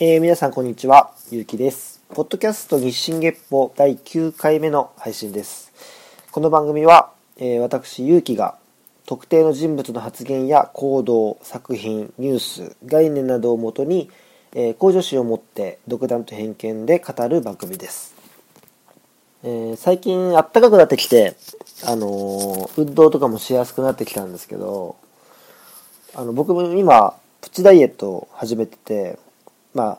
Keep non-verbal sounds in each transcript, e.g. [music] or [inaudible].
えー、皆さんこんにちは、ゆうきです。ポッドキャスト日進月歩第9回目の配信です。この番組は、えー、私、ゆうきが特定の人物の発言や行動、作品、ニュース、概念などをもとに、えー、向上心を持って独断と偏見で語る番組です。えー、最近暖かくなってきて、あの運動とかもしやすくなってきたんですけど、あの僕も今、プチダイエットを始めてて、まあ、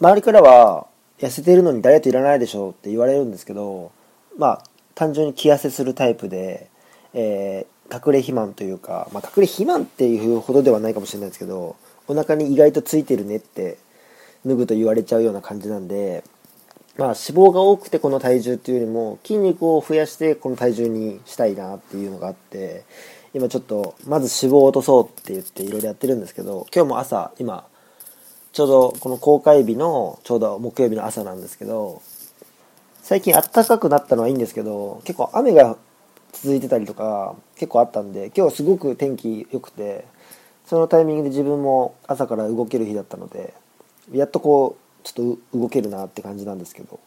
周りからは、痩せてるのにダイエットいらないでしょうって言われるんですけど、まあ、単純に気痩せするタイプで、えー、隠れ肥満というか、まあ、隠れ肥満っていうほどではないかもしれないですけど、お腹に意外とついてるねって脱ぐと言われちゃうような感じなんで、まあ、脂肪が多くてこの体重っていうよりも筋肉を増やしてこの体重にしたいなっていうのがあって今ちょっとまず脂肪を落とそうって言っていろいろやってるんですけど今日も朝今ちょうどこの公開日のちょうど木曜日の朝なんですけど最近暖かくなったのはいいんですけど結構雨が続いてたりとか結構あったんで今日すごく天気良くてそのタイミングで自分も朝から動ける日だったのでやっとこうちょっと動けるなって感じなんですけど。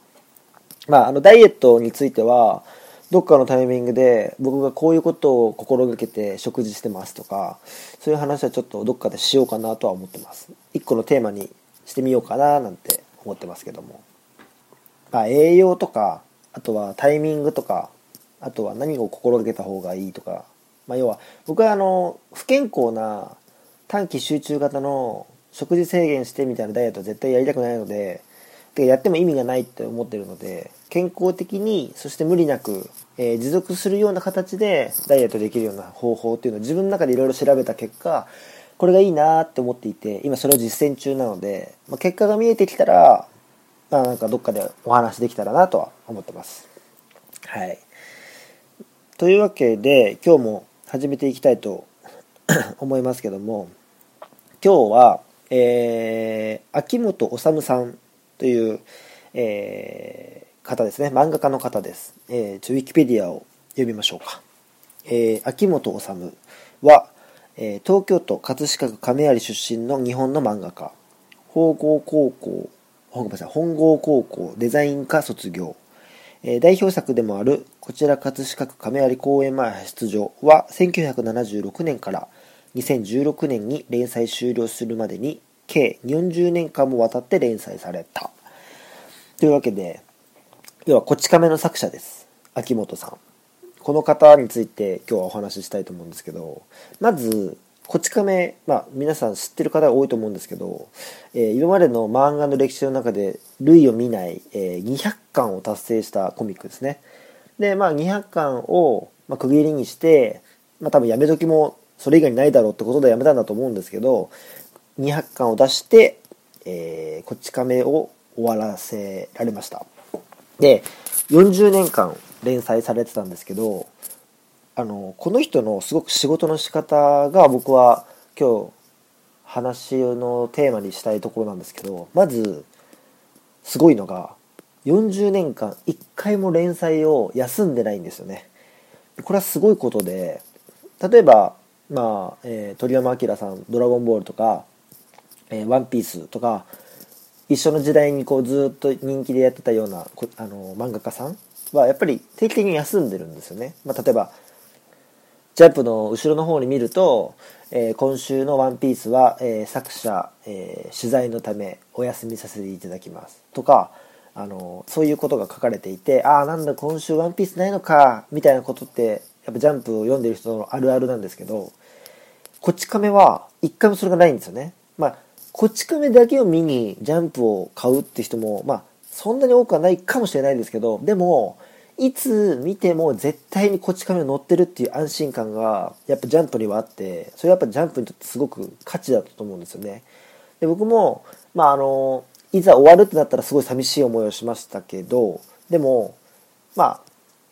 まああのダイエットについてはどっかのタイミングで僕がこういうことを心がけて食事してますとかそういう話はちょっとどっかでしようかなとは思ってます。一個のテーマにしてみようかななんて思ってますけども、まあ、栄養とかあとはタイミングとかあとは何を心がけた方がいいとか、まあ、要は僕はあの不健康な短期集中型の食事制限してみたいなダイエットは絶対やりたくないのででやっても意味がないって思ってるので健康的にそして無理なく、えー、持続するような形でダイエットできるような方法っていうのを自分の中でいろいろ調べた結果これがいいなって思っていて今それを実践中なので、まあ、結果が見えてきたらまあなんかどっかでお話できたらなとは思ってます。はい。というわけで今日も始めていきたいと [coughs] 思いますけども今日はえー、秋元治さんという、えー、方ですね。漫画家の方です。えー、ちょ、ウィキペディアを読みましょうか。えー、秋元治は、えー、東京都葛飾区亀有出身の日本の漫画家。本郷高校、ごめんなさい、本郷高校デザイン科卒業。えー、代表作でもある、こちら葛飾区亀有公園前出場は、1976年から2016年に連載終了するまでに計40年間もわたって連載された。というわけで、要はこち亀の作者です。秋元さん。この方について今日はお話ししたいと思うんですけど、まず、こち亀、まあ皆さん知ってる方が多いと思うんですけど、えー、今までの漫画の歴史の中で類を見ない、えー、200巻を達成したコミックですね。で、まあ200巻を、まあ、区切りにして、まあ多分やめ時もそれ以外にないだろうってことでやめたんだと思うんですけど、200巻を出して、えー、こち亀を終わらせられました。で、40年間連載されてたんですけど、あの、この人のすごく仕事の仕方が僕は今日話のテーマにしたいところなんですけど、まず、すごいのが、40年間1回も連載を休んでないんですよね。これはすごいことで、例えば、まあ、えー、鳥山明さん、ドラゴンボールとか、えー、ワンピースとか、一緒の時代にこうずっと人気でやってたようなあの漫画家さんはやっぱり定期的に休んでるんですよね。まあ、例えば、ジャンプの後ろの方に見ると、えー、今週のワンピースは、えー、作者、えー、取材のためお休みさせていただきます。とか、あの、そういうことが書かれていて、ああ、なんだ今週ワンピースないのか、みたいなことって、やっぱジャンプを読んでる人のあるあるなんですけど、こち亀は一回もそれがないんですよね。まあ、こち亀だけを見にジャンプを買うって人も、まあ、そんなに多くはないかもしれないですけど、でも、いつ見ても絶対にこち亀乗ってるっていう安心感が、やっぱジャンプにはあって、それはやっぱジャンプにとってすごく価値だったと思うんですよね。で、僕も、まあ、あの、いざ終わるってなったらすごい寂しい思いをしましたけど、でも、まあ、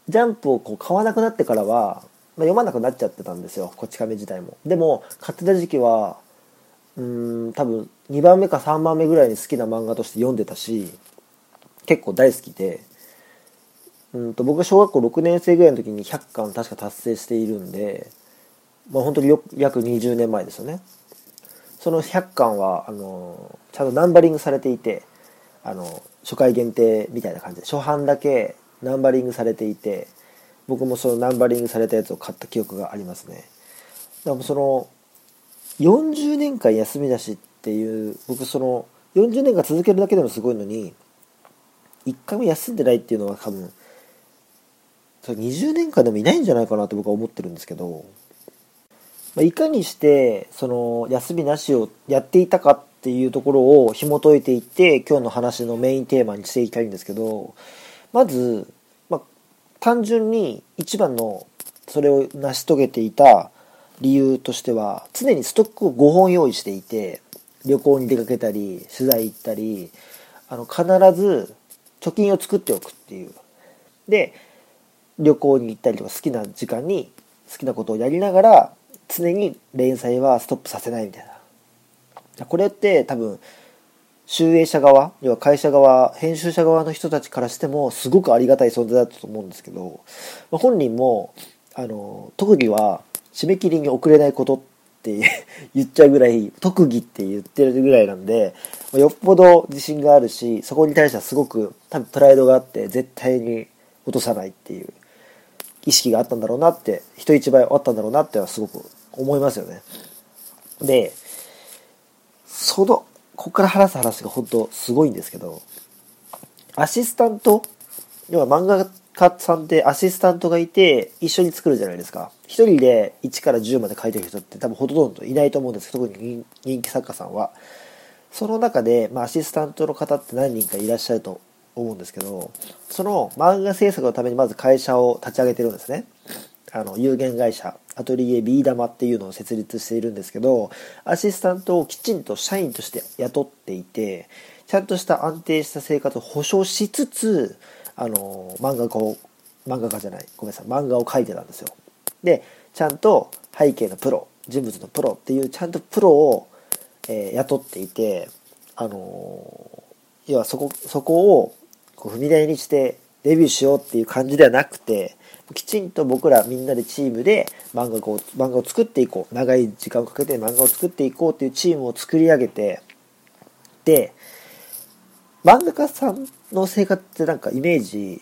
ジャンプをこう買わなくなってからは、まあ、読まなくなっちゃってたんですよ、こち亀自体も。でも、買ってた時期は、うん多分2番目か3番目ぐらいに好きな漫画として読んでたし結構大好きでうんと僕が小学校6年生ぐらいの時に100巻確か達成しているんで、まあ、本当によ約20年前ですよね。その100巻はあのちゃんとナンバリングされていてあの初回限定みたいな感じで初版だけナンバリングされていて僕もそのナンバリングされたやつを買った記憶がありますね。だからその40年間休みなしっていう僕その40年間続けるだけでもすごいのに1回も休んでないっていうのは多分20年間でもいないんじゃないかなと僕は思ってるんですけど、まあ、いかにしてその休みなしをやっていたかっていうところを紐解いていって今日の話のメインテーマにしていきたいんですけどまず、まあ、単純に一番のそれを成し遂げていた理由としては常にストックを5本用意していて旅行に出かけたり取材行ったりあの必ず貯金を作っておくっていう。で旅行に行ったりとか好きな時間に好きなことをやりながら常に連載はストップさせないみたいな。これって多分集英社側要は会社側編集者側の人たちからしてもすごくありがたい存在だったと思うんですけど本人もあの特技は締め切りに遅れないことって [laughs] 言っちゃうぐらい特技って言ってるぐらいなんでよっぽど自信があるしそこに対してはすごく多分プライドがあって絶対に落とさないっていう意識があったんだろうなって人一倍あったんだろうなってはすごく思いますよね。でそのここから話す話が本当すごいんですけどアシスタント要は漫画さんってアシスタントがいて一緒に作るじゃないですか。一人で1から10まで書いてる人って多分ほとんどいないと思うんです特に人気作家さんは。その中で、まあ、アシスタントの方って何人かいらっしゃると思うんですけどその漫画制作のためにまず会社を立ち上げてるんですね。あの有限会社アトリエビー玉っていうのを設立しているんですけどアシスタントをきちんと社員として雇っていてちゃんとした安定した生活を保障しつつあの漫画家を漫画家じゃない。ごめんなさい。漫画を描いてたんですよ。でちゃんと背景のプロ人物のプロっていうちゃんとプロを、えー、雇っていてあの、要はそこそこをこう踏み台にしてデビューしようっていう感じではなくてきちんと僕らみんなでチームで漫画を漫画を作っていこう。長い時間をかけて漫画を作っていこうっていうチームを作り上げてで漫画家さんの生活ってなんかイメージ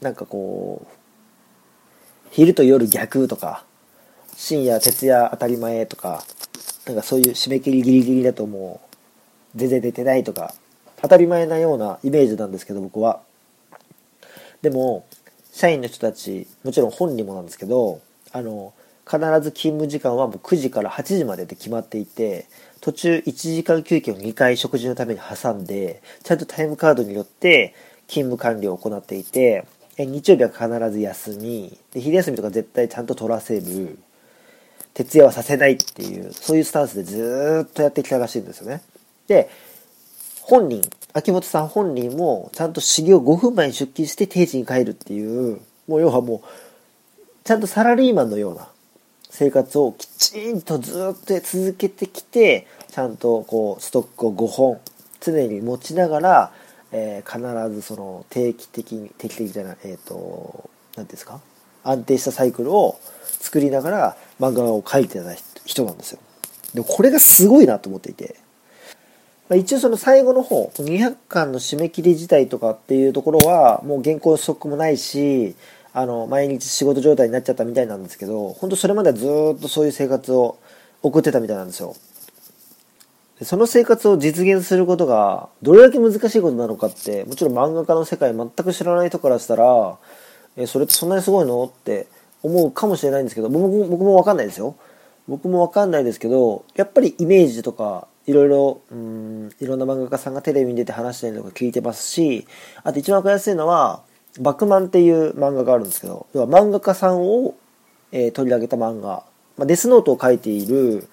なんかこう昼と夜逆とか深夜徹夜当たり前とかなんかそういう締め切りギリギリだともう全然出てないとか当たり前なようなイメージなんですけど僕は。でも社員の人たちもちろん本人もなんですけどあの必ず勤務時間はもう9時から8時までで決まっていて途中1時間休憩を2回食事のために挟んでちゃんとタイムカードによって勤務管理を行っていて日曜日は必ず休みで昼休みとか絶対ちゃんと取らせる徹夜はさせないっていうそういうスタンスでずっとやってきたらしいんですよね。で本人秋元さん本人もちゃんと修行5分前に出勤して定時に帰るっていうもう要はもうちゃんとサラリーマンのような生活をきちんとずっと続けてきてちゃんとこうストックを5本常に持ちながら、えー、必ずその定期的に定期的じゃないえっ、ー、と何ですか？安定したサイクルを作りながら漫画を描いてた人なんですよ。でもこれがすごいなと思っていて。まあ、一応その最後の方、200巻の締め切り自体とかっていうところは、もう原稿ストックもないし、あの、毎日仕事状態になっちゃったみたいなんですけど、本当それまではずっとそういう生活を送ってたみたいなんですよ。その生活を実現することが、どれだけ難しいことなのかって、もちろん漫画家の世界全く知らない人からしたら、え、それってそんなにすごいのって思うかもしれないんですけど、僕も、僕もわかんないですよ。僕もわかんないですけど、やっぱりイメージとか、いろいろ、うん、いろんな漫画家さんがテレビに出て話してるのが聞いてますし、あと一番わかりやすいのは、バクマンっていう漫画があるんですけど、要は漫画家さんを、えー、取り上げた漫画、まあ、デスノートを書いている、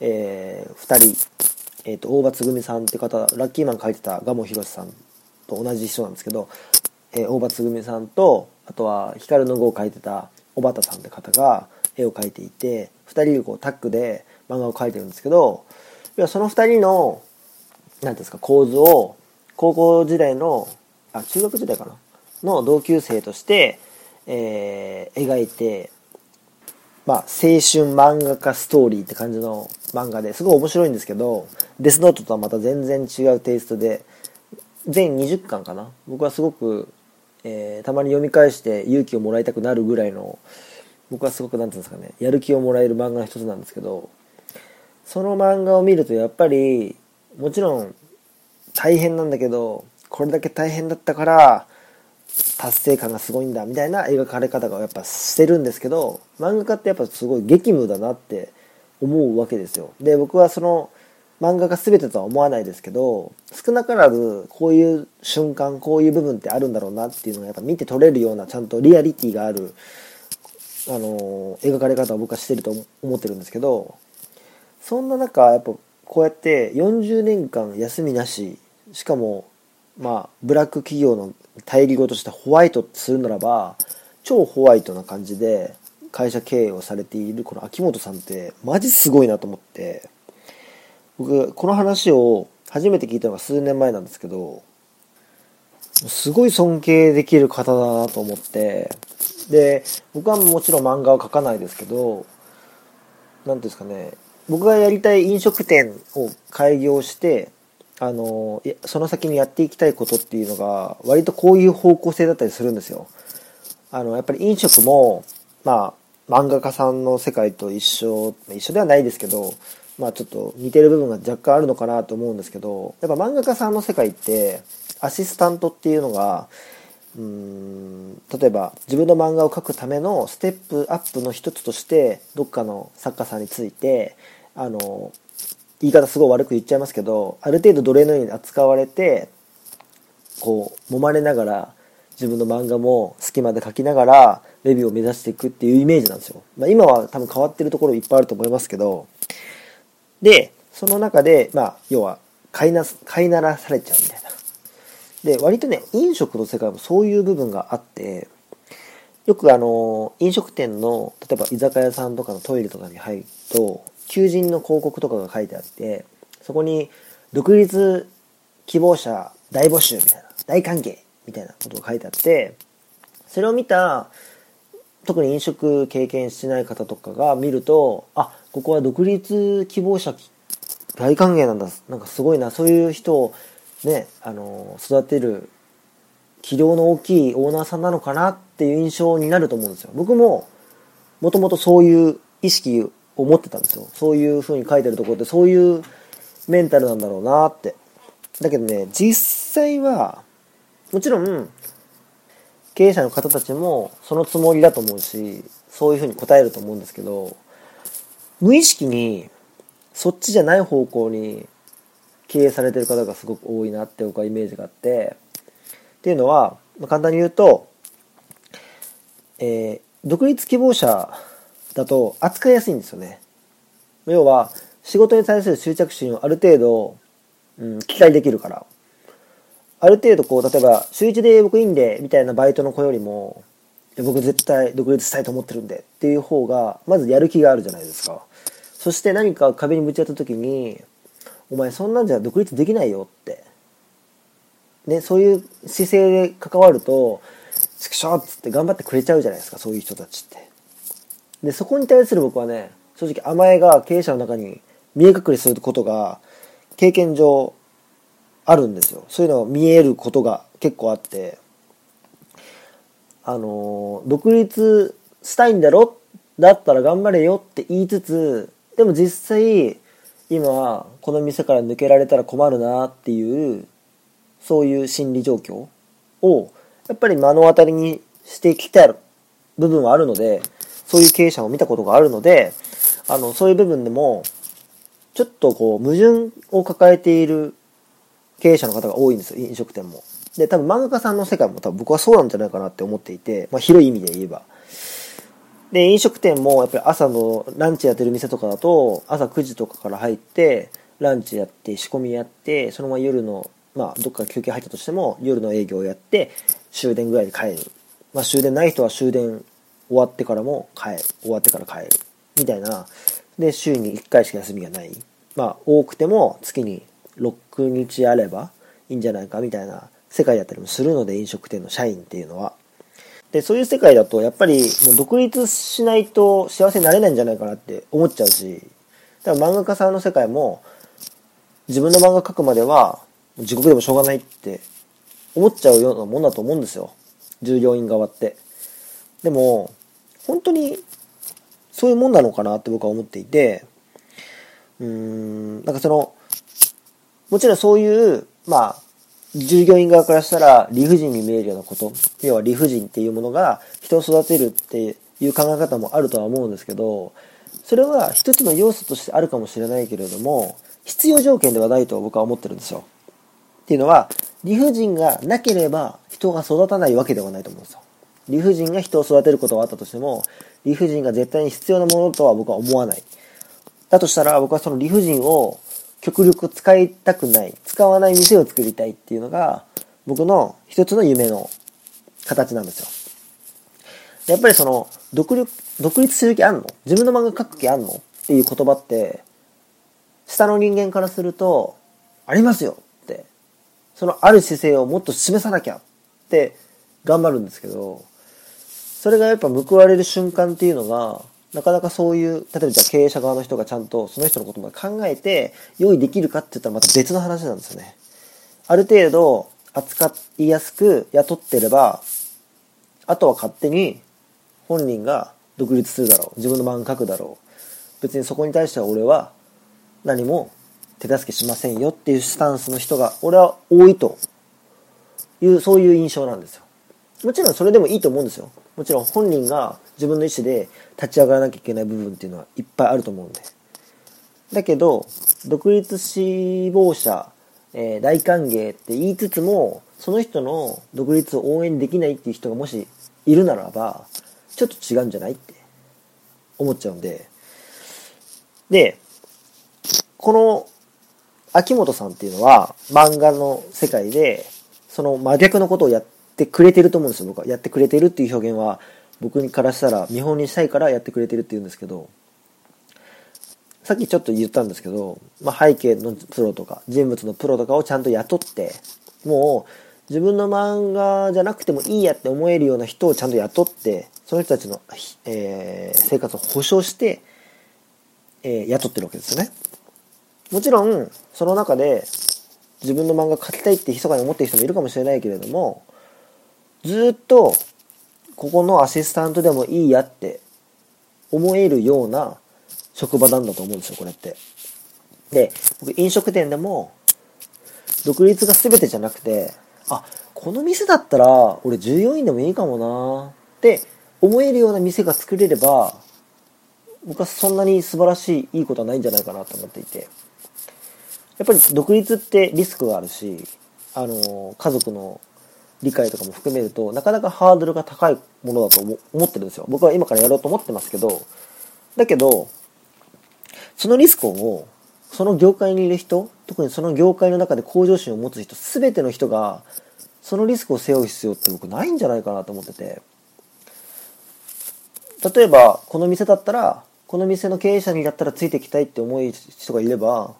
えー、2人、えっ、ー、と、大場つぐみさんって方、ラッキーマン書いてた蒲生博さんと同じ人なんですけど、えー、大場つぐみさんと、あとは、光の碁を書いてた小畑さんって方が絵を描いていて、2人でこうタッグで漫画を描いてるんですけど、要はその2人の何ですか構図を高校時代のあ中学時代かなの同級生として、えー、描いて、まあ、青春漫画家ストーリーって感じの漫画ですごい面白いんですけど、デスノートとはまた全然違うテイストで、全20巻かな？僕はすごく、えー、たまに読み返して勇気をもらいたくなるぐらいの、僕はすごく何て言うんですかね、やる気をもらえる漫画の一つなんですけど、その漫画を見るとやっぱり、もちろん大変なんだけど、これだけ大変だったから、達成感がすごいんだみたいな描かれ方がやっぱしてるんですけど漫画家ってやっぱすごい激務だなって思うわけですよ。で僕はその漫画が全てとは思わないですけど少なからずこういう瞬間こういう部分ってあるんだろうなっていうのがやっぱ見て取れるようなちゃんとリアリティがあるあの描かれ方を僕はしてると思ってるんですけどそんな中やっぱこうやって40年間休みなししかもまあブラック企業の対義語としてホワイトするならば超ホワイトな感じで会社経営をされているこの秋元さんってマジすごいなと思って僕この話を初めて聞いたのが数年前なんですけどすごい尊敬できる方だなと思ってで僕はもちろん漫画は描かないですけど何ていうんですかね僕がやりたい飲食店を開業してあのその先にやっていきたいことっていうのが割とこういう方向性だったりするんですよ。あのやっぱり飲食もまあ漫画家さんの世界と一緒一緒ではないですけどまあちょっと似てる部分が若干あるのかなと思うんですけどやっぱ漫画家さんの世界ってアシスタントっていうのがうん例えば自分の漫画を描くためのステップアップの一つとしてどっかの作家さんについてあの言い方すごい悪く言っちゃいますけどある程度奴隷のように扱われてこう揉まれながら自分の漫画も隙間で描きながらレビューを目指していくっていうイメージなんですよ、まあ、今は多分変わってるところいっぱいあると思いますけど。でその中でまあ要は飼いな飼いならされちゃうみたいな。で割とね飲食の世界もそういう部分があってよくあの飲食店の例えば居酒屋さんとかのトイレとかに入ると求人の広告とかが書いてあってそこに独立希望者大募集みたいな大歓迎みたいなことが書いてあってそれを見た特に飲食経験してない方とかが見るとあここは独立希望者大歓迎なんだなんかすごいなそういう人をねあの育てる器量の大きいオーナーさんなのかなっていう印象になると思うんですよ。僕ももともとそういう意識思ってたんですよ。そういう風に書いてるところってそういうメンタルなんだろうなって。だけどね実際はもちろん経営者の方たちもそのつもりだと思うしそういう風に答えると思うんですけど無意識にそっちじゃない方向に経営されてる方がすごく多いなって僕はイメージがあって。っていうのは、まあ、簡単に言うと、えー、独立希望者だと扱いやすいんですよね。要は、仕事に対する執着心をある程度、うん、期待できるから。ある程度こう、例えば、週1で僕いいんで、みたいなバイトの子よりも、僕絶対独立したいと思ってるんでっていう方が、まずやる気があるじゃないですか。そして何か壁にぶち当たった時に、お前そんなんじゃ独立できないよって。ね、そういう姿勢で関わると、チクショーっつって頑張ってくれちゃうじゃないですか、そういう人たちって。で、そこに対する僕はね、正直甘えが経営者の中に見え隠れすることが経験上あるんですよ。そういうのが見えることが結構あって、あの、独立したいんだろ？だったら頑張れよって言いつつ、でも実際、今、この店から抜けられたら困るなっていう、そういう心理状況を、やっぱり目の当たりにしてきた部分はあるので、そういう経営者を見たことがあるので、あの、そういう部分でも、ちょっとこう、矛盾を抱えている経営者の方が多いんですよ、飲食店も。で、多分漫画家さんの世界も多分僕はそうなんじゃないかなって思っていて、まあ広い意味で言えば。で、飲食店もやっぱり朝のランチやってる店とかだと、朝9時とかから入って、ランチやって、仕込みやって、そのまま夜の、まあどっか休憩入ったとしても、夜の営業をやって、終電ぐらいで帰る。まあ終電ない人は終電終わってからも帰る。終わってから帰る。みたいな。で週に1回しか休みがない。まあ多くても月に6日あればいいんじゃないかみたいな世界だったりもするので飲食店の社員っていうのは。でそういう世界だとやっぱりもう独立しないと幸せになれないんじゃないかなって思っちゃうしだから漫画家さんの世界も、自分の漫画描くまでは、地獄でもしょうがないって思っちゃうようなもんだと思うんですよ。従業員側って。でも、本当にそういうもんなのかなって僕は思っていて、うーん、なんかその、もちろんそういう、まあ、従業員側からしたら理不尽に見えるようなこと、要は理不尽っていうものが人を育てるっていう考え方もあるとは思うんですけど、それは一つの要素としてあるかもしれないけれども、必要条件ではないと僕は思ってるんですよ。っていうのは、理不尽がなければ人が育たないわけではないと思うんですよ。理不尽が人を育てることがあったとしても、理不尽が絶対に必要なものとは僕は思わない。だとしたら僕はその理不尽を極力使いたくない、使わない店を作りたいっていうのが僕の一つの夢の形なんですよ。やっぱりその独立、独立する気あんの？自分の漫画描く気あんの？っていう言葉って、下の人間からすると、ありますよって、そのある姿勢をもっと示さなきゃって頑張るんですけど、それがやっぱ報われる瞬間っていうのが、なかなかそういう、例えばじゃ経営者側の人がちゃんとその人のことまで考えて用意できるかって言ったらまた別の話なんですよね。ある程度扱いやすく雇ってれば、あとは勝手に本人が独立するだろう。自分の漫画描くだろう。別にそこに対しては俺は何も手助けしませんよっていうスタンスの人が俺は多いという、そういう印象なんですよ。もちろんそれでもいいと思うんですよ。もちろん本人が自分の意思で立ち上がらなきゃいけない部分っていうのはいっぱいあると思うんで。だけど、独立志望者、えー、大歓迎って言いつつも、その人の独立を応援できないっていう人がもしいるならば、ちょっと違うんじゃないって思っちゃうんで。で、この秋元さんっていうのは漫画の世界でその真逆のことをやってくれてると思うんですよ、僕は。やってくれてるっていう表現は僕からしたら見本にしたいからやってくれてるって言うんですけど、さっきちょっと言ったんですけど、まあ、背景のプロとか人物のプロとかをちゃんと雇って、もう自分の漫画じゃなくてもいいやって思えるような人をちゃんと雇って、その人たちの、えー、生活を保障して、えー、雇ってるわけですよね。もちろん、その中で自分の漫画描きたいって密かに思ってる人もいるかもしれないけれども、ずっとここのアシスタントでもいいやって思えるような職場なんだと思うんですよ、これって。で、僕飲食店でも独立が全てじゃなくて、あ、この店だったら俺従業員でもいいかもなって思えるような店が作れれば、僕はそんなに素晴らしいいいことはないんじゃないかなと思っていて。やっぱり独立ってリスクがあるし、あの、家族の理解とかも含めると、なかなかハードルが高いものだと思ってるんですよ。僕は今からやろうと思ってますけど、だけど、そのリスクを、その業界にいる人、特にその業界の中で向上心を持つ人、すべての人が、そのリスクを背負う必要って僕ないんじゃないかなと思ってて。例えば、この店だったら、この店の経営者にだったらついていきたいって思う人がいれば、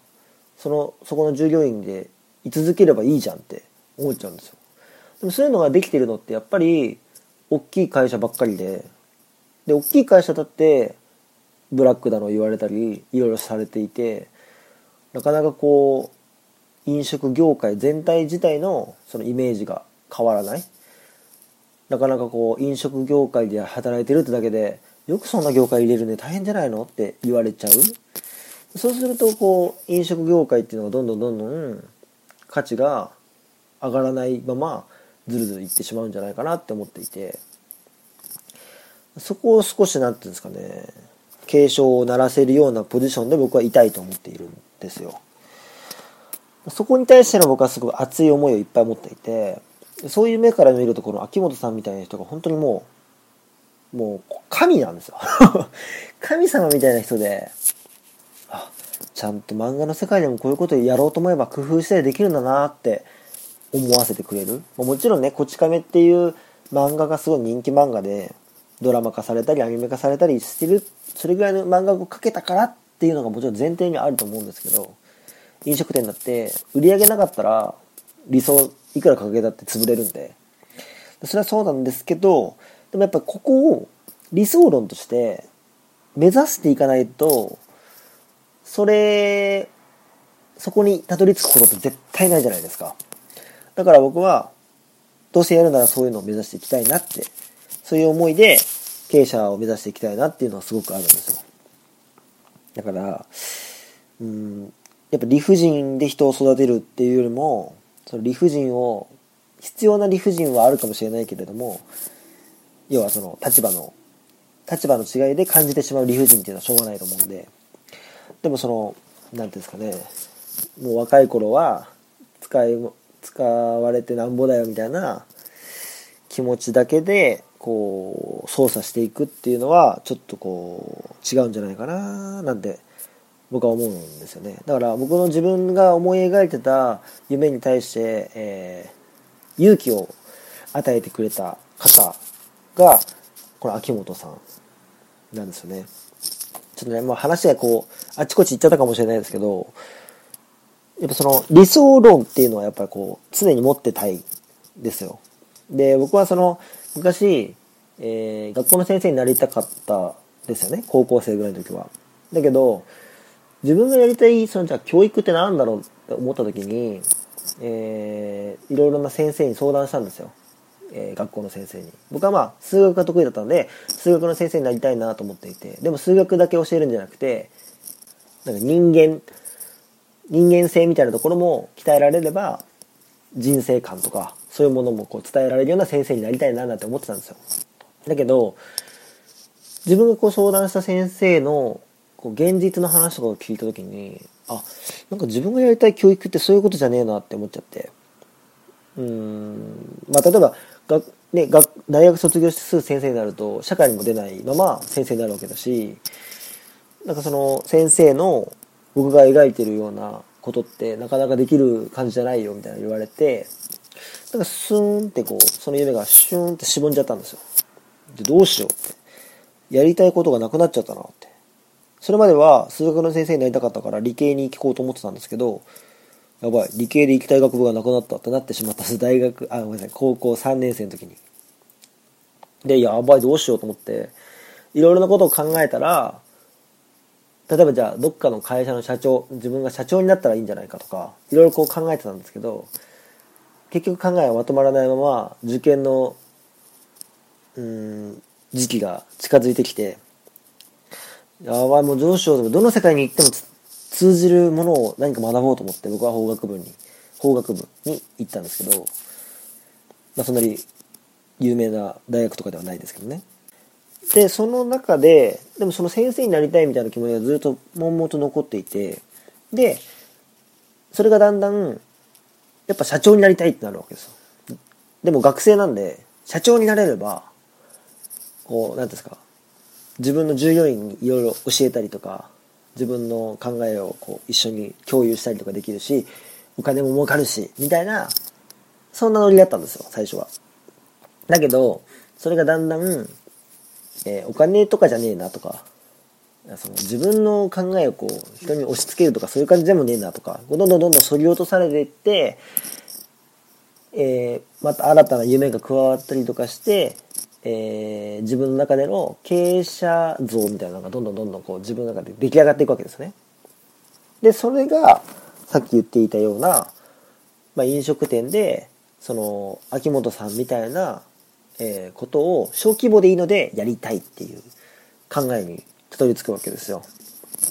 その、そこの従業員で居続ければいいじゃんって思っちゃうんですよ。でもそういうのができてるのってやっぱり大きい会社ばっかりで、で、大きい会社だってブラックだの言われたり、いろいろされていて、なかなかこう、飲食業界全体自体のそのイメージが変わらない。なかなかこう、飲食業界で働いてるってだけで、よくそんな業界入れるね、大変じゃないのって言われちゃう。そうすると、こう、飲食業界っていうのがどんどんどんどん価値が上がらないまま、ずるずるいってしまうんじゃないかなって思っていてそこを少し何て言うんですかね警鐘を鳴らせるようなポジションで僕はいたいと思っているんですよ。そこに対しての僕はすごい熱い思いをいっぱい持っていてそういう目から見るとこの秋元さんみたいな人が本当にもうもう神なんですよ。[laughs] 神様みたいな人であちゃんと漫画の世界でもこういうことやろうと思えば工夫したりできるんだなって思わせてくれる。もちろんね、こち亀っていう漫画がすごい人気漫画で、ドラマ化されたりアニメ化されたりしてる、それぐらいの漫画を描けたからっていうのがもちろん前提にあると思うんですけど、飲食店だって売り上げなかったら理想いくらかけたって潰れるんで、それはそうなんですけど、でもやっぱここを理想論として目指していかないと、それ、そこにたどり着くことって絶対ないじゃないですか。だから僕は、どうせやるならそういうのを目指していきたいなって、そういう思いで経営者を目指していきたいなっていうのはすごくあるんですよ。だから、うん、やっぱ理不尽で人を育てるっていうよりも、その理不尽を、必要な理不尽はあるかもしれないけれども、要はその立場の、立場の違いで感じてしまう理不尽っていうのはしょうがないと思うんで、でもその、なんていうんですかね、もう若い頃は、使い、使われてなんぼだよみたいな気持ちだけで、こう、操作していくっていうのは、ちょっとこう、違うんじゃないかななんて、僕は思うんですよね。だから僕の自分が思い描いてた夢に対して、えー、勇気を与えてくれた方が、この秋元さんなんですよね。ちょっとね、まあ話がこう、あちこち行っちゃったかもしれないですけど、やっぱその理想論っていうのはやっぱりこう、常に持ってたいですよ。で、僕はその、昔、えー、学校の先生になりたかったですよね。高校生ぐらいの時は。だけど、自分がやりたい、そのじゃあ教育って何だろうって思った時に、えー、いろいろな先生に相談したんですよ。えー、学校の先生に。僕はまあ、数学が得意だったので、数学の先生になりたいなと思っていて、でも数学だけ教えるんじゃなくて、なんか人間、人間性みたいなところも鍛えられれば、人生観とか、そういうものもこう伝えられるような先生になりたいななんて思ってたんですよ。だけど、自分がこう相談した先生のこう現実の話とかを聞いた時に、あ、なんか自分がやりたい教育ってそういうことじゃねえなって思っちゃって。うん、まあ例えば、がね、が大学卒業してすぐ先生になると社会にも出ないまま先生になるわけだしなんかその先生の僕が描いてるようなことってなかなかできる感じじゃないよみたいな言われてなんかスーンってこうその夢がシューンってしぼんじゃったんですよ。でどうしようって。やりたいことがなくなっちゃったなって。それまでは数学の先生になりたかったから理系に行こうと思ってたんですけどやばい、理系で行きたい学部がなくなったってなってしまったんです。大学、あ、ごめんなさい、高校3年生の時に。で、やばい、どうしようと思って、いろいろなことを考えたら、例えばじゃあ、どっかの会社の社長、自分が社長になったらいいんじゃないかとか、いろいろこう考えてたんですけど、結局考えはまとまらないまま、受験の、うん、時期が近づいてきて、やばい、もうどうしようと、どの世界に行っても通じるものを何か学ぼうと思って僕は法学部に、法学部に行ったんですけど、まあそんなに有名な大学とかではないですけどね。で、その中で、でもその先生になりたいみたいな気持ちがずっと悶々と残っていて、で、それがだんだん、やっぱ社長になりたいってなるわけですよ。でも学生なんで、社長になれれば、こう、なんですか、自分の従業員にいろいろ教えたりとか、自分の考えをこう一緒に共有したりとかできるし、お金も儲かるし、みたいな、そんなノリだったんですよ、最初は。だけど、それがだんだん、えー、お金とかじゃねえなとか、その自分の考えをこう人に押し付けるとかそういう感じでもねえなとか、どんどんどんどんそぎ落とされていって、えー、また新たな夢が加わったりとかして、えー、自分の中での経営者像みたいなのがどんどんどんどんこう自分の中で出来上がっていくわけですね。で、それがさっき言っていたような、まあ、飲食店で、その、秋元さんみたいな、えー、ことを小規模でいいのでやりたいっていう考えにたどり着くわけですよ。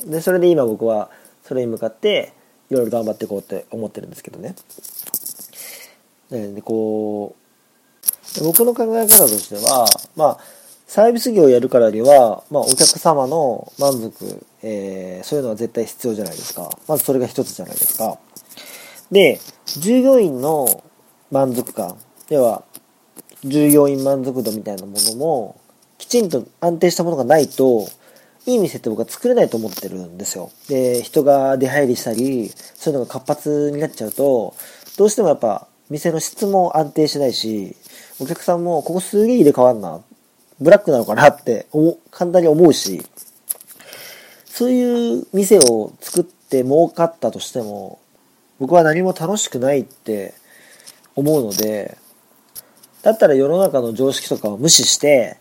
で、それで今僕はそれに向かっていろいろ頑張っていこうって思ってるんですけどね。で、こう、僕の考え方としては、まあ、サービス業をやるからには、まあ、お客様の満足、えー、そういうのは絶対必要じゃないですか。まずそれが一つじゃないですか。で、従業員の満足感、では、従業員満足度みたいなものも、きちんと安定したものがないと、いい店って僕は作れないと思ってるんですよ。で、人が出入りしたり、そういうのが活発になっちゃうと、どうしてもやっぱ、店の質も安定しないし、お客さんも、ここすげえ入れ替わんな。ブラックなのかなって簡単に思うし、そういう店を作って儲かったとしても、僕は何も楽しくないって思うので、だったら世の中の常識とかを無視して、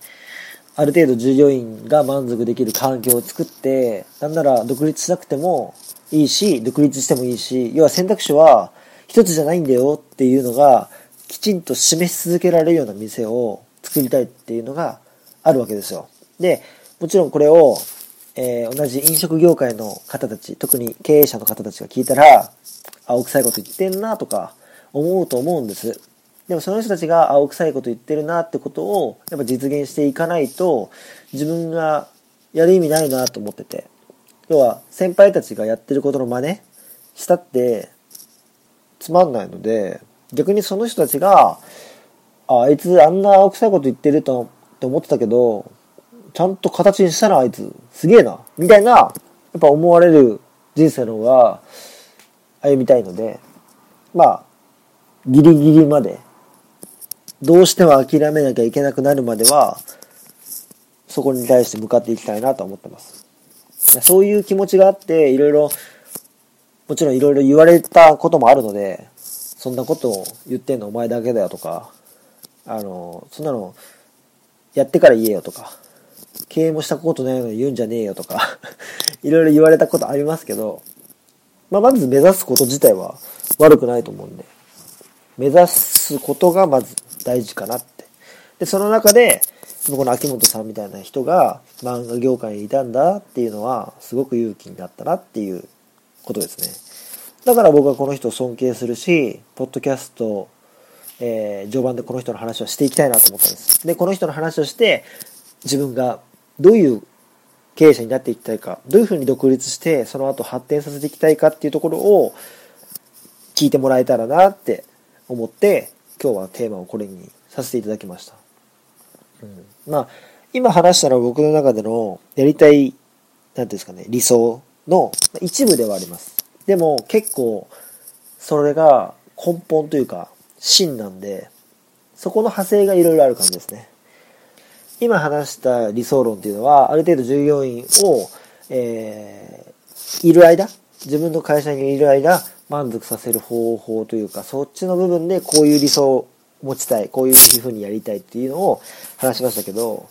ある程度従業員が満足できる環境を作って、なんなら独立しなくてもいいし、独立してもいいし、要は選択肢は一つじゃないんだよっていうのが、きちんと示し続けられるような店を作りたいっていうのがあるわけですよ。で、もちろんこれを、えー、同じ飲食業界の方たち、特に経営者の方たちが聞いたら、青臭いこと言ってんなとか思うと思うんです。でもその人たちが青臭いこと言ってるなってことをやっぱ実現していかないと自分がやる意味ないなと思ってて。要は先輩たちがやってることの真似したってつまんないので逆にその人たちがああいつあんな青臭いこと言ってると思ってたけどちゃんと形にしたなあいつすげえなみたいなやっぱ思われる人生の方が歩みたいのでまあギリギリまでどうしても諦めなきゃいけなくなるまではそこに対して向かっていきたいなと思ってます。そういう気持ちがあって、いろいろ、もちろんいろいろ言われたこともあるので、そんなことを言ってんのお前だけだよとか、あの、そんなの、やってから言えよとか、経営もしたことないのに言うんじゃねえよとか [laughs] いろいろ言われたことありますけど、まあ、まず目指すこと自体は悪くないと思うんで、目指すことがまず大事かなって。で、その中で、この秋元さんみたいな人が漫画業界にいたんだっていうのは、すごく勇気になったなっていうことですね。だから僕はこの人を尊敬するし、ポッドキャスト、えー、序盤でこの人の話をしていきたいなと思ったんです。で、この人の話をして、自分がどういう経営者になっていきたいか、どういうふうに独立して、その後発展させていきたいかっていうところを聞いてもらえたらなって思って、今日はテーマをこれにさせていただきました。うん、まあ、今話したのは僕の中でのやりたい、なんていうんですかね、理想の一部ではあります。でも結構、それが根本というか、真なんで、そこの派生がいろいろある感じですね。今話した理想論っていうのは、ある程度従業員を、えー、いる間、自分の会社にいる間、満足させる方法というか、そっちの部分でこういう理想を持ちたい、こういうふうにやりたいっていうのを話しましたけど、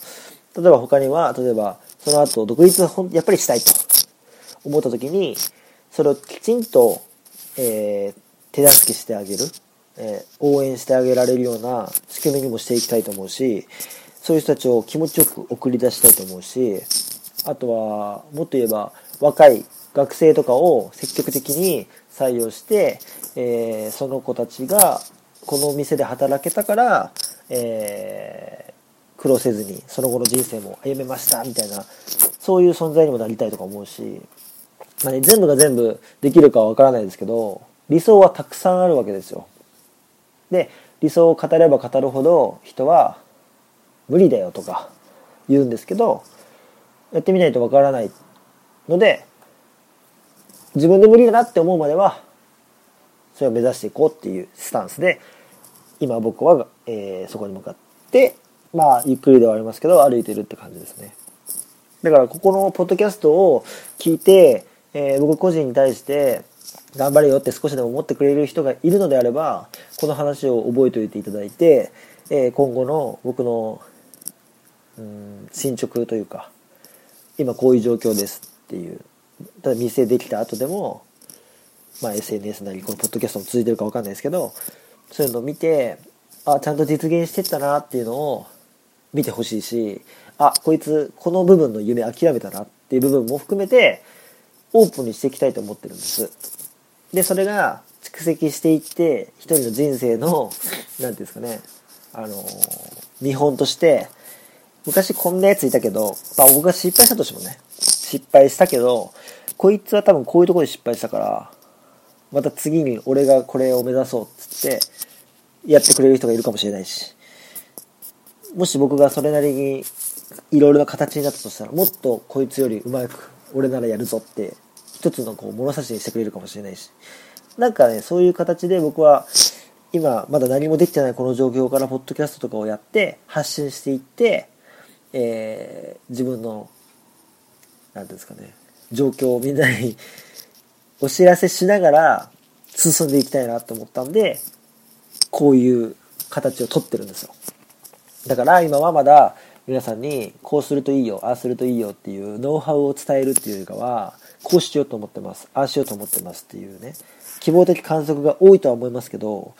例えば他には、例えば、その後独立をやっぱりしたいと思った時に、それをきちんと、えー、手助けしてあげる、えー、応援してあげられるような仕組みにもしていきたいと思うし、そういう人たちを気持ちよく送り出したいと思うし、あとは、もっと言えば、若い学生とかを積極的に採用して、えー、その子たちがこのお店で働けたから、えー、苦労せずにその後の人生も歩めましたみたいなそういう存在にもなりたいとか思うし、まあね、全部が全部できるかはわからないですけど理想はたくさんあるわけですよ。で理想を語れば語るほど人は無理だよとか言うんですけどやってみないとわからないので自分で無理だなって思うまではそれを目指していこうっていうスタンスで今僕は、えー、そこに向かってまあゆっくりではありますけど歩いてるって感じですね。だからここのポッドキャストを聞いて、えー、僕個人に対して頑張れよって少しでも思ってくれる人がいるのであればこの話を覚えておいていただいて、えー、今後の僕のうん進捗というか今こういう状況ですっていうただ店できた後でも、まあ、SNS なりこのポッドキャストも続いてるか分かんないですけどそういうのを見てあちゃんと実現してったなっていうのを見てほしいしあこいつこの部分の夢諦めたなっていう部分も含めてオープンにしていきたいと思ってるんです。でそれが蓄積していって一人の人生の何て言うんですかねあの見本として昔こんなやついたけど、まあ僕が失敗したとしてもね、失敗したけど、こいつは多分こういうとこで失敗したから、また次に俺がこれを目指そうっつって、やってくれる人がいるかもしれないし、もし僕がそれなりにいろいろな形になったとしたら、もっとこいつよりうまく俺ならやるぞって、一つのこう物差しにしてくれるかもしれないし、なんかね、そういう形で僕は、今まだ何もできてないこの状況からポッドキャストとかをやって発信していってえー、自分の何ていうんですかね状況をみんなにお知らせしながら進んでいきたいなと思ったんでこういう形をとってるんですよ。だから今はまだ皆さんにこうするといいよ、ああするといいよっていうノウハウを伝えるっていうよりかは、こうしようと思ってます、ああしようと思ってますっていうね、希望的観測が多いとは思いますけど、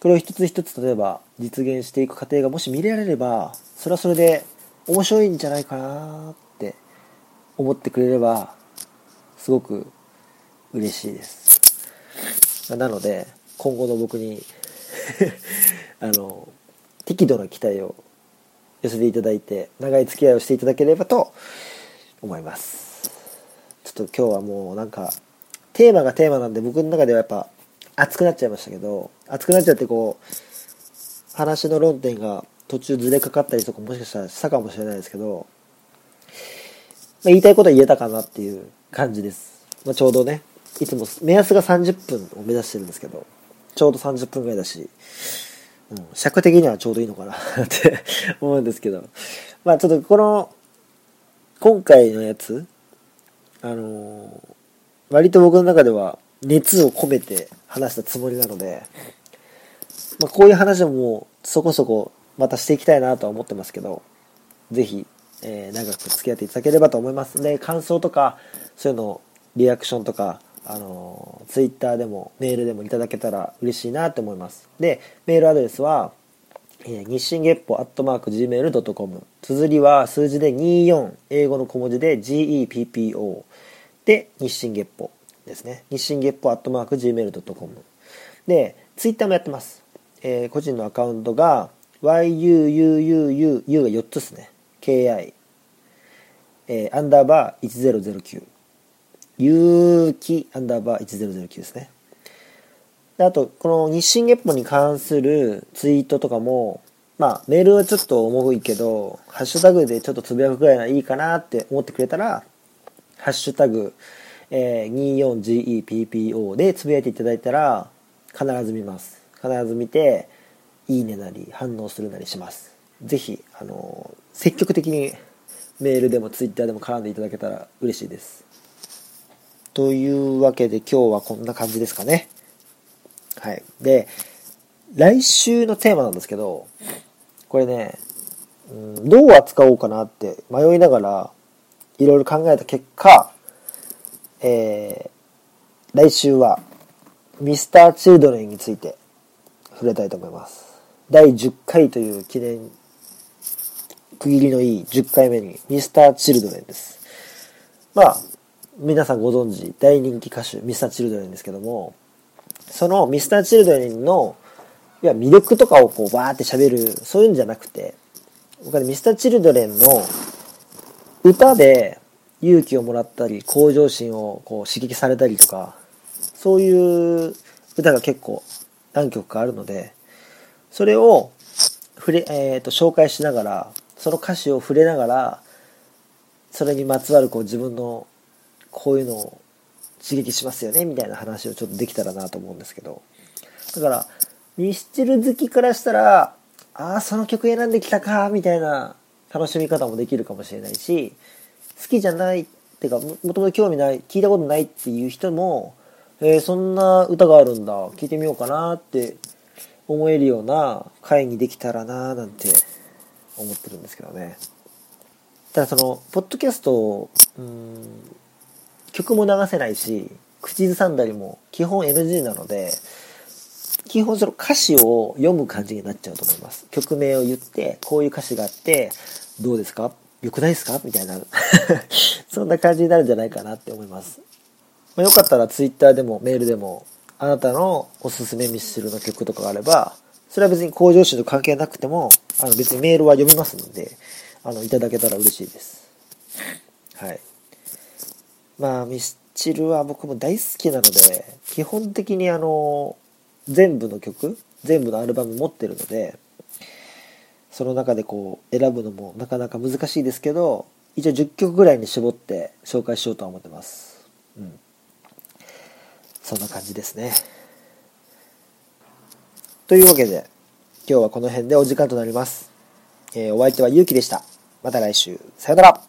これを一つ一つ例えば実現していく過程がもし見られれば、それはそれで面白いんじゃないかなっ思ってくれれば、すごく嬉しいです。なので、今後の僕に [laughs] あの、適度な期待を寄せていただいて、長い付き合いをしていただければと思います。ちょっと今日はもうなんか、テーマがテーマなんで僕の中ではやっぱ熱くなっちゃいましたけど、熱くなっちゃってこう、話の論点が途中ずれかかったりとかもしかしたらしたかもしれないですけど、ま言いたいことは言えたかなっていう感じです。まあ、ちょうどね、いつも目安が30分を目指してるんですけど、ちょうど30分ぐらいだし、うん、尺的にはちょうどいいのかなって [laughs] 思うんですけど、まあちょっとこの、今回のやつ、あのー、割と僕の中では熱を込めて話したつもりなので、まあこういう話もうそこそこまたしていきたいなとは思ってますけど、ぜひ、えー、長く付き合っていただければと思います。で、感想とか、そういうの、リアクションとか、あの、ツイッターでもメールでもいただけたら嬉しいなって思います。で、メールアドレスは、えー、日進月歩アットマーク Gmail.com。綴りは数字で24、英語の小文字で GEPPO。で、日進月歩ですね。日進月歩アットマーク Gmail.com。で、ツイッターもやってます。えー、個人のアカウントが、YUUUU、U が4つですね。KI。えー、アンダーバー1009。有機アンダーバー1009ですね。であと、この日進月歩に関するツイートとかも、まあ、メールはちょっと重いけど、ハッシュタグでちょっとつぶやくぐらいはいいかなって思ってくれたら、ハッシュタグ、えー、24GEPPO でつぶやいていただいたら、必ず見ます。必ず見て、いいねなり反応するなりします。ぜひ、あの積極的にメールでもツイッターでも絡んでいただけたら嬉しいです。というわけで今日はこんな感じですかね。はい。で、来週のテーマなんですけど、これね、どう扱おうかなって迷いながらいろいろ考えた結果、えー、来週はミスターチルドレンについて触れたいと思います。第10回という記念区切りのいい10回目にミスターチルドレンです。まあ、皆さんご存知、大人気歌手、ミスターチルドレンですけども、そのミスターチルドレンの、いや、魅力とかをこう、バーって喋る、そういうんじゃなくて、僕はミスターチルドレンの歌で勇気をもらったり、向上心をこう刺激されたりとか、そういう歌が結構何曲かあるので、それを触れ、えー、と紹介しながら、その歌詞を触れながら、それにまつわるこう自分のこういうのを刺激しますよね、みたいな話をちょっとできたらなと思うんですけど。だから、ミスチル好きからしたら、ああ、その曲選んできたか、みたいな楽しみ方もできるかもしれないし、好きじゃないっていうか、もともと興味ない、聞いたことないっていう人も、えー、そんな歌があるんだ、聞いてみようかなって思えるような回にできたらななんて思ってるんですけどね。ただその、ポッドキャスト、うん、曲も流せないし、口ずさんだりも基本 NG なので、基本その歌詞を読む感じになっちゃうと思います。曲名を言って、こういう歌詞があって、どうですか？良くないですか？みたいな [laughs] そんな感じになるんじゃないかなって思います。まあ、よかったら Twitter でもメールでも、あなたのおすすめミスチルの曲とかがあれば、それは別に向上心と関係なくても、あの別にメールは読みますので、あの、いただけたら嬉しいです。はい。まあ、ミスチルは僕も大好きなので、基本的にあの、全部の曲、全部のアルバム持ってるので、その中でこう、選ぶのもなかなか難しいですけど、一応10曲ぐらいに絞って紹介しようとは思ってます。うん。そんな感じですね。というわけで、今日はこの辺でお時間となります。えー、お相手はゆうきでした。また来週。さよなら。